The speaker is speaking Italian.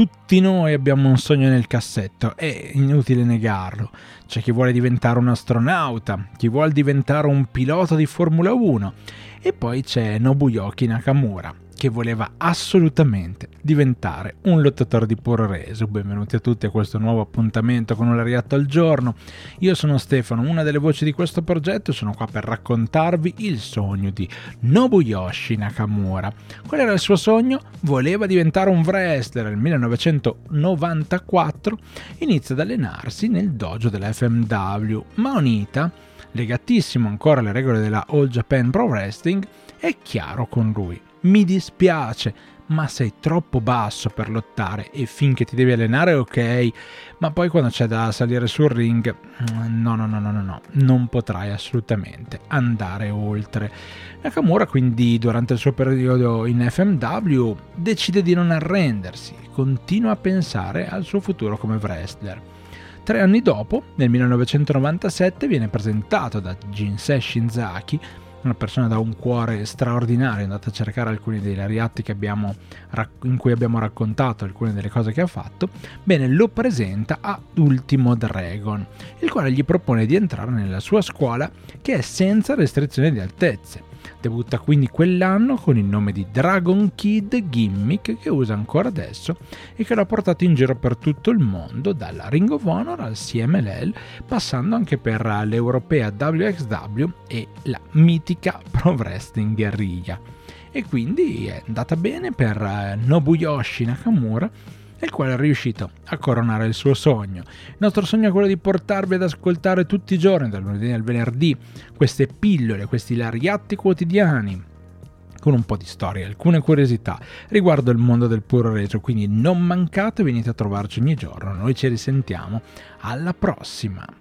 tutti noi abbiamo un sogno nel cassetto, è inutile negarlo. C'è chi vuole diventare un astronauta, chi vuole diventare un pilota di Formula 1 e poi c'è Nobuyuki Nakamura che voleva assolutamente diventare un lottatore di puro reso. Benvenuti a tutti a questo nuovo appuntamento con un lariatto al giorno. Io sono Stefano, una delle voci di questo progetto, sono qua per raccontarvi il sogno di Nobuyoshi Nakamura. Qual era il suo sogno? Voleva diventare un wrestler. Nel 1994 inizia ad allenarsi nel dojo della FMW, ma Onita, legatissimo ancora alle regole della All Japan Pro Wrestling, è chiaro con lui mi dispiace, ma sei troppo basso per lottare e finché ti devi allenare ok, ma poi quando c'è da salire sul ring, mm, no, no, no, no, no, no, non potrai assolutamente andare oltre. Nakamura quindi durante il suo periodo in FMW decide di non arrendersi, continua a pensare al suo futuro come wrestler. Tre anni dopo, nel 1997, viene presentato da Jinsei Shinzaki una persona da un cuore straordinario, andate a cercare alcuni dei lariati abbiamo, in cui abbiamo raccontato alcune delle cose che ha fatto, bene, lo presenta a Ultimo Dragon, il quale gli propone di entrare nella sua scuola che è senza restrizioni di altezze. Debutta quindi quell'anno con il nome di Dragon Kid Gimmick che usa ancora adesso e che l'ha portato in giro per tutto il mondo, dalla Ring of Honor al CMLL, passando anche per l'europea WXW e la mitica Pro Wrestling Guerriglia. E quindi è andata bene per Nobuyoshi Nakamura il quale è riuscito a coronare il suo sogno. Il nostro sogno è quello di portarvi ad ascoltare tutti i giorni, dal lunedì al venerdì, queste pillole, questi lariatti quotidiani con un po' di storia, alcune curiosità riguardo il mondo del puro regio, quindi non mancate, venite a trovarci ogni giorno, noi ci risentiamo, alla prossima!